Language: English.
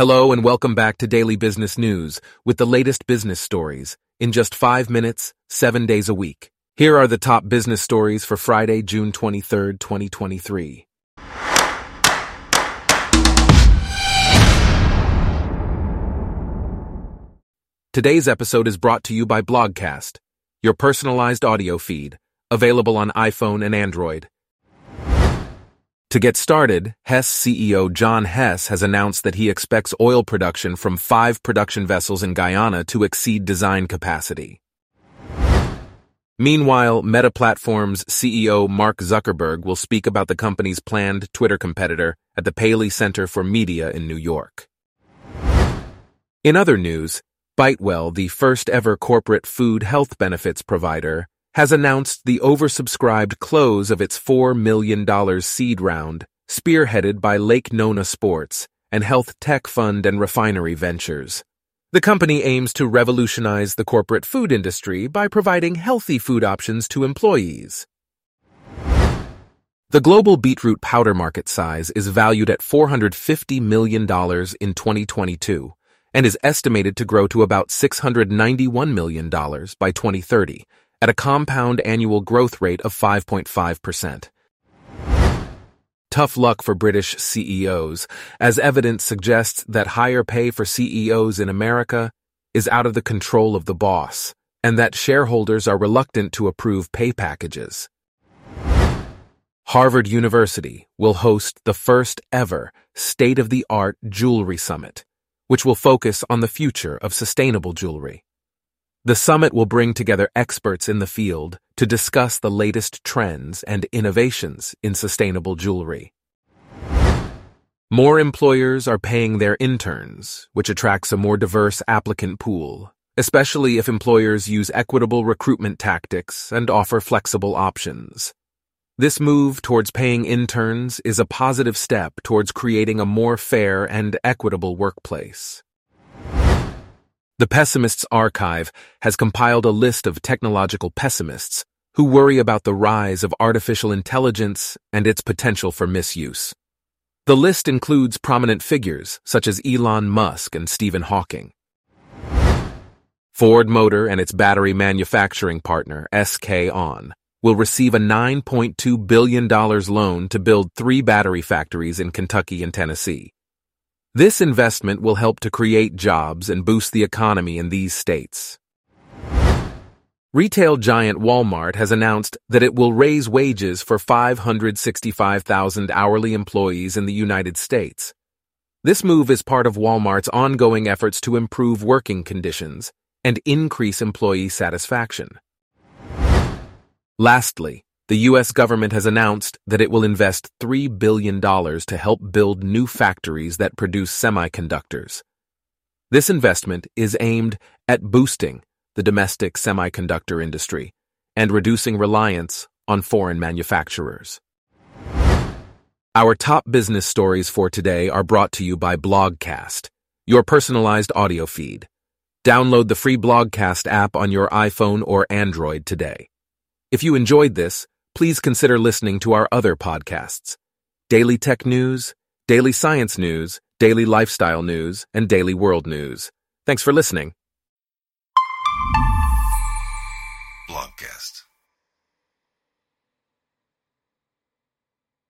Hello and welcome back to Daily Business News with the latest business stories in just five minutes, seven days a week. Here are the top business stories for Friday, June 23rd, 2023. Today's episode is brought to you by Blogcast, your personalized audio feed, available on iPhone and Android. To get started, Hess CEO John Hess has announced that he expects oil production from five production vessels in Guyana to exceed design capacity. Meanwhile, Meta Platforms CEO Mark Zuckerberg will speak about the company's planned Twitter competitor at the Paley Center for Media in New York. In other news, Bitewell, the first ever corporate food health benefits provider, has announced the oversubscribed close of its $4 million seed round, spearheaded by Lake Nona Sports and Health Tech Fund and Refinery Ventures. The company aims to revolutionize the corporate food industry by providing healthy food options to employees. The global beetroot powder market size is valued at $450 million in 2022 and is estimated to grow to about $691 million by 2030 at a compound annual growth rate of 5.5%. Tough luck for British CEOs, as evidence suggests that higher pay for CEOs in America is out of the control of the boss, and that shareholders are reluctant to approve pay packages. Harvard University will host the first ever state of the art jewelry summit, which will focus on the future of sustainable jewelry. The summit will bring together experts in the field to discuss the latest trends and innovations in sustainable jewelry. More employers are paying their interns, which attracts a more diverse applicant pool, especially if employers use equitable recruitment tactics and offer flexible options. This move towards paying interns is a positive step towards creating a more fair and equitable workplace. The Pessimists Archive has compiled a list of technological pessimists who worry about the rise of artificial intelligence and its potential for misuse. The list includes prominent figures such as Elon Musk and Stephen Hawking. Ford Motor and its battery manufacturing partner, SK On, will receive a $9.2 billion loan to build three battery factories in Kentucky and Tennessee. This investment will help to create jobs and boost the economy in these states. Retail giant Walmart has announced that it will raise wages for 565,000 hourly employees in the United States. This move is part of Walmart's ongoing efforts to improve working conditions and increase employee satisfaction. Lastly, the U.S. government has announced that it will invest $3 billion to help build new factories that produce semiconductors. This investment is aimed at boosting the domestic semiconductor industry and reducing reliance on foreign manufacturers. Our top business stories for today are brought to you by Blogcast, your personalized audio feed. Download the free Blogcast app on your iPhone or Android today. If you enjoyed this, please consider listening to our other podcasts Daily Tech News, Daily Science News, Daily Lifestyle News, and Daily World News. Thanks for listening. Blogcast.